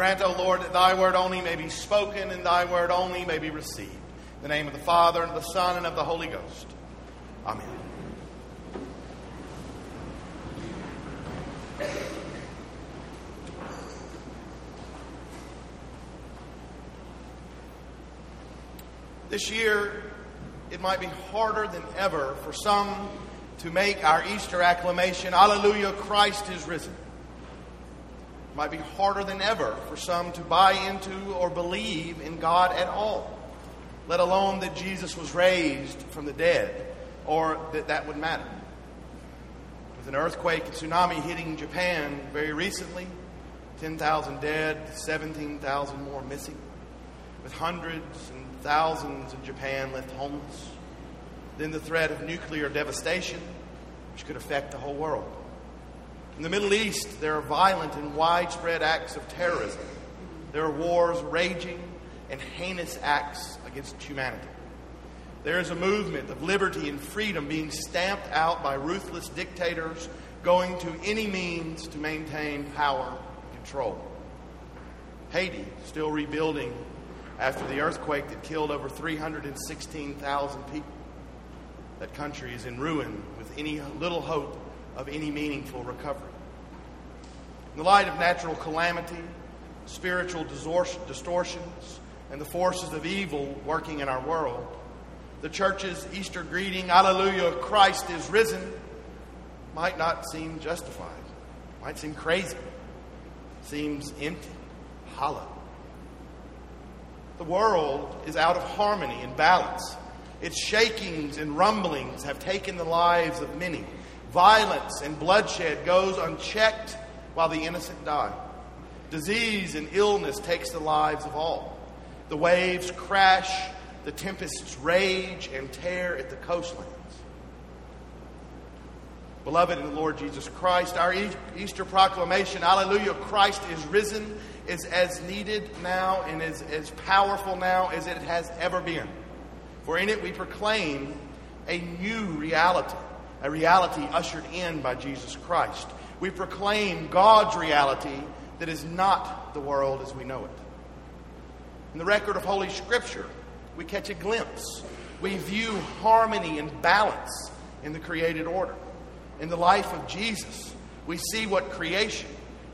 Grant, O Lord, that thy word only may be spoken and thy word only may be received. In the name of the Father, and of the Son, and of the Holy Ghost. Amen. This year, it might be harder than ever for some to make our Easter acclamation, Alleluia, Christ is risen. Might be harder than ever for some to buy into or believe in God at all, let alone that Jesus was raised from the dead or that that would matter. With an earthquake and tsunami hitting Japan very recently, 10,000 dead, 17,000 more missing, with hundreds and thousands in Japan left homeless, then the threat of nuclear devastation, which could affect the whole world. In the Middle East, there are violent and widespread acts of terrorism. There are wars raging and heinous acts against humanity. There is a movement of liberty and freedom being stamped out by ruthless dictators going to any means to maintain power and control. Haiti, still rebuilding after the earthquake that killed over 316,000 people. That country is in ruin with any little hope of any meaningful recovery. In the light of natural calamity, spiritual distortions, and the forces of evil working in our world, the church's Easter greeting, Alleluia, Christ is risen, might not seem justified, might seem crazy, seems empty, hollow. The world is out of harmony and balance. Its shakings and rumblings have taken the lives of many. Violence and bloodshed goes unchecked while the innocent die. Disease and illness takes the lives of all. The waves crash, the tempests rage and tear at the coastlands. Beloved in the Lord Jesus Christ, our Easter proclamation, Alleluia, Christ is risen, is as needed now and is as powerful now as it has ever been. For in it we proclaim a new reality, a reality ushered in by Jesus Christ. We proclaim God's reality that is not the world as we know it. In the record of Holy Scripture, we catch a glimpse. We view harmony and balance in the created order. In the life of Jesus, we see what creation,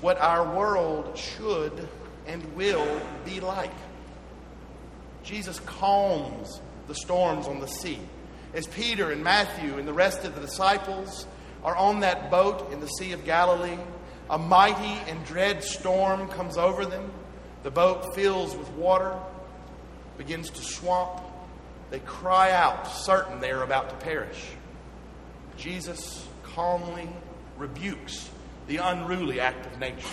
what our world should and will be like. Jesus calms the storms on the sea. As Peter and Matthew and the rest of the disciples are on that boat in the Sea of Galilee, a mighty and dread storm comes over them. The boat fills with water, begins to swamp. They cry out, certain they are about to perish. Jesus calmly rebukes the unruly act of nature.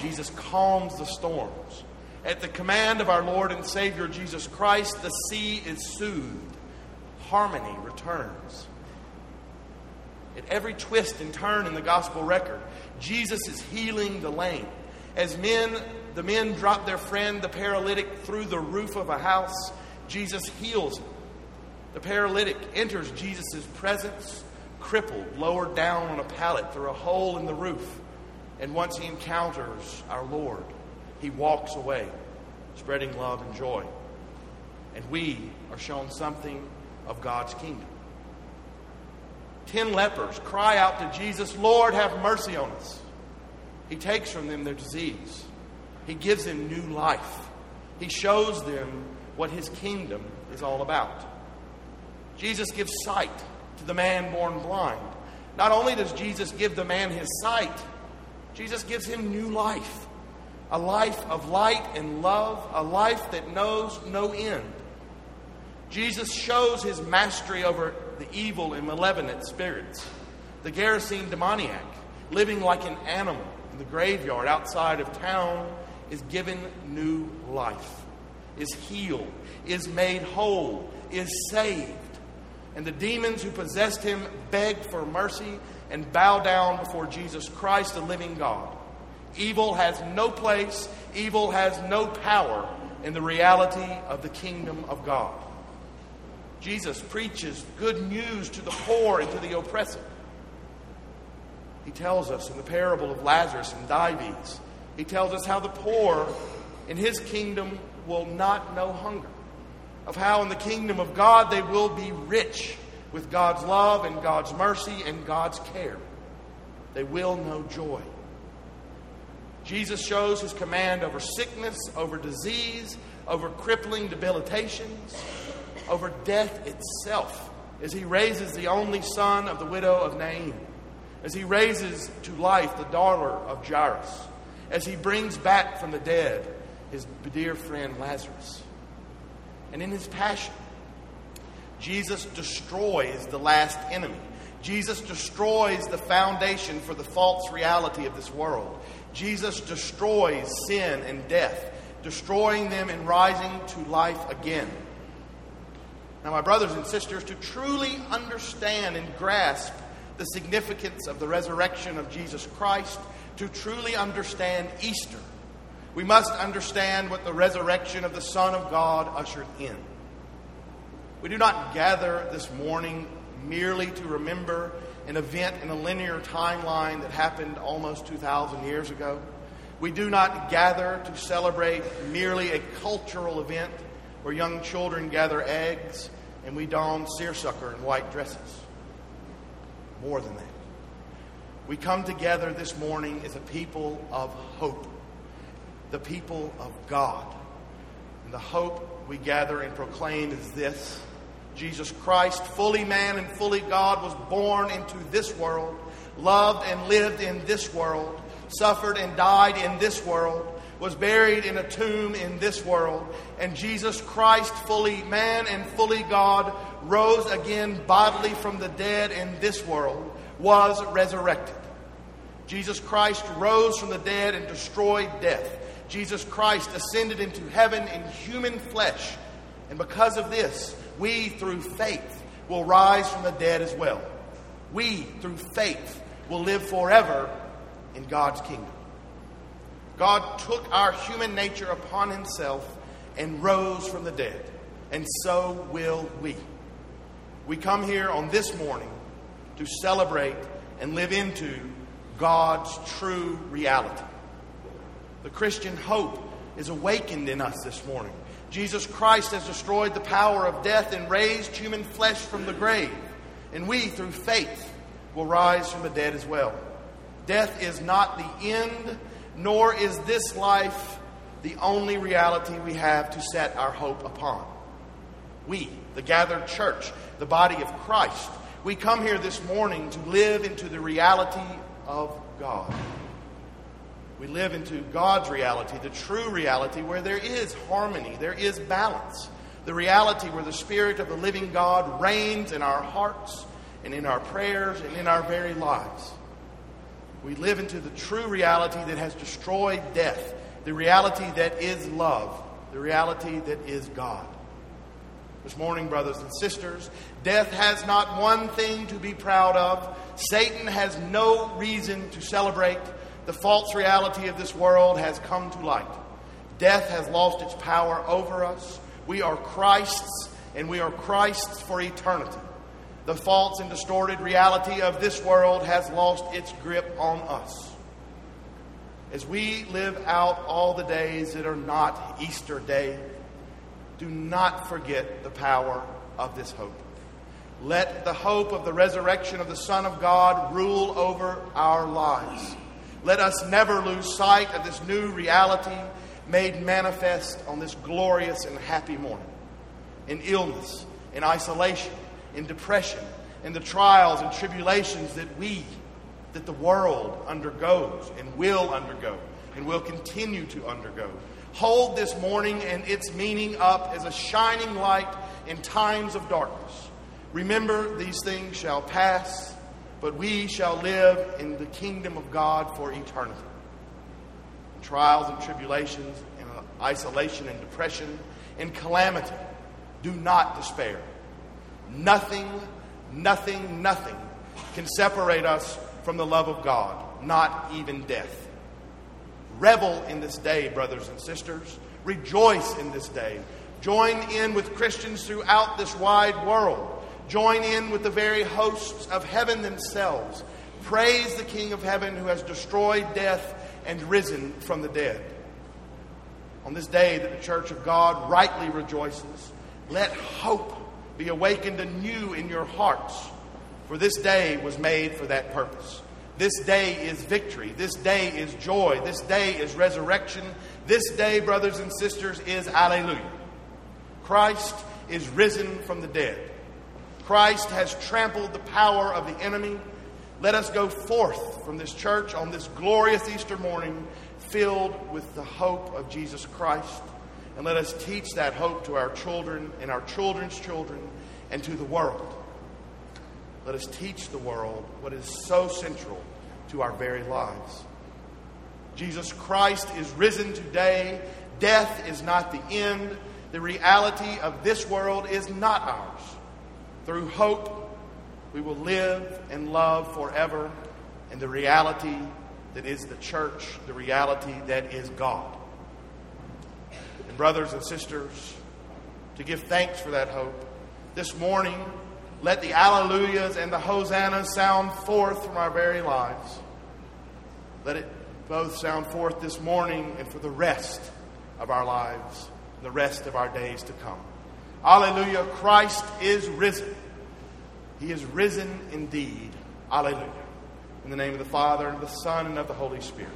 Jesus calms the storms. At the command of our Lord and Savior Jesus Christ, the sea is soothed. Harmony returns. At every twist and turn in the gospel record, Jesus is healing the lame. As men, the men drop their friend, the paralytic, through the roof of a house, Jesus heals him. The paralytic enters Jesus' presence, crippled, lowered down on a pallet through a hole in the roof. And once he encounters our Lord, he walks away, spreading love and joy. And we are shown something of God's kingdom. Ten lepers cry out to Jesus, Lord, have mercy on us. He takes from them their disease, He gives them new life, He shows them what His kingdom is all about. Jesus gives sight to the man born blind. Not only does Jesus give the man his sight, Jesus gives him new life a life of light and love, a life that knows no end. Jesus shows his mastery over the evil and malevolent spirits. The Gerasene demoniac, living like an animal in the graveyard outside of town, is given new life, is healed, is made whole, is saved. And the demons who possessed him beg for mercy and bow down before Jesus Christ, the living God. Evil has no place, evil has no power in the reality of the kingdom of God. Jesus preaches good news to the poor and to the oppressed. He tells us in the parable of Lazarus and Dives He tells us how the poor in his kingdom will not know hunger, of how in the kingdom of God they will be rich with God's love and God's mercy and God's care. They will know joy. Jesus shows his command over sickness, over disease, over crippling debilitations, over death itself, as he raises the only son of the widow of Nain, as he raises to life the daughter of Jairus, as he brings back from the dead his dear friend Lazarus. And in his passion, Jesus destroys the last enemy. Jesus destroys the foundation for the false reality of this world. Jesus destroys sin and death, destroying them and rising to life again. Now, my brothers and sisters, to truly understand and grasp the significance of the resurrection of Jesus Christ, to truly understand Easter, we must understand what the resurrection of the Son of God ushered in. We do not gather this morning merely to remember an event in a linear timeline that happened almost 2,000 years ago. We do not gather to celebrate merely a cultural event where young children gather eggs and we don seersucker and white dresses. More than that. We come together this morning as a people of hope, the people of God. And the hope we gather and proclaim is this Jesus Christ, fully man and fully God, was born into this world, loved and lived in this world, suffered and died in this world, was buried in a tomb in this world, and Jesus Christ, fully man and fully God, rose again bodily from the dead in this world, was resurrected. Jesus Christ rose from the dead and destroyed death. Jesus Christ ascended into heaven in human flesh. And because of this, we, through faith, will rise from the dead as well. We, through faith, will live forever in God's kingdom. God took our human nature upon himself and rose from the dead, and so will we. We come here on this morning to celebrate and live into God's true reality. The Christian hope is awakened in us this morning. Jesus Christ has destroyed the power of death and raised human flesh from the grave. And we, through faith, will rise from the dead as well. Death is not the end, nor is this life the only reality we have to set our hope upon. We, the gathered church, the body of Christ, we come here this morning to live into the reality of God. We live into God's reality, the true reality where there is harmony, there is balance. The reality where the Spirit of the living God reigns in our hearts and in our prayers and in our very lives. We live into the true reality that has destroyed death, the reality that is love, the reality that is God. This morning, brothers and sisters, death has not one thing to be proud of. Satan has no reason to celebrate the false reality of this world has come to light. Death has lost its power over us. We are Christ's, and we are Christ's for eternity. The false and distorted reality of this world has lost its grip on us. As we live out all the days that are not Easter Day, do not forget the power of this hope. Let the hope of the resurrection of the Son of God rule over our lives. Let us never lose sight of this new reality made manifest on this glorious and happy morning. In illness, in isolation, in depression, in the trials and tribulations that we, that the world undergoes and will undergo and will continue to undergo. Hold this morning and its meaning up as a shining light in times of darkness. Remember, these things shall pass but we shall live in the kingdom of God for eternity. In trials and tribulations, in isolation and depression, in calamity, do not despair. Nothing, nothing, nothing can separate us from the love of God, not even death. Revel in this day, brothers and sisters. Rejoice in this day. Join in with Christians throughout this wide world Join in with the very hosts of heaven themselves. Praise the King of heaven who has destroyed death and risen from the dead. On this day that the church of God rightly rejoices, let hope be awakened anew in your hearts, for this day was made for that purpose. This day is victory. This day is joy. This day is resurrection. This day, brothers and sisters, is Alleluia. Christ is risen from the dead. Christ has trampled the power of the enemy. Let us go forth from this church on this glorious Easter morning filled with the hope of Jesus Christ. And let us teach that hope to our children and our children's children and to the world. Let us teach the world what is so central to our very lives. Jesus Christ is risen today. Death is not the end. The reality of this world is not ours. Through hope, we will live and love forever in the reality that is the church, the reality that is God. And, brothers and sisters, to give thanks for that hope, this morning, let the alleluias and the hosannas sound forth from our very lives. Let it both sound forth this morning and for the rest of our lives, the rest of our days to come. Alleluia. Christ is risen. He is risen indeed. Alleluia. In the name of the Father, and of the Son, and of the Holy Spirit.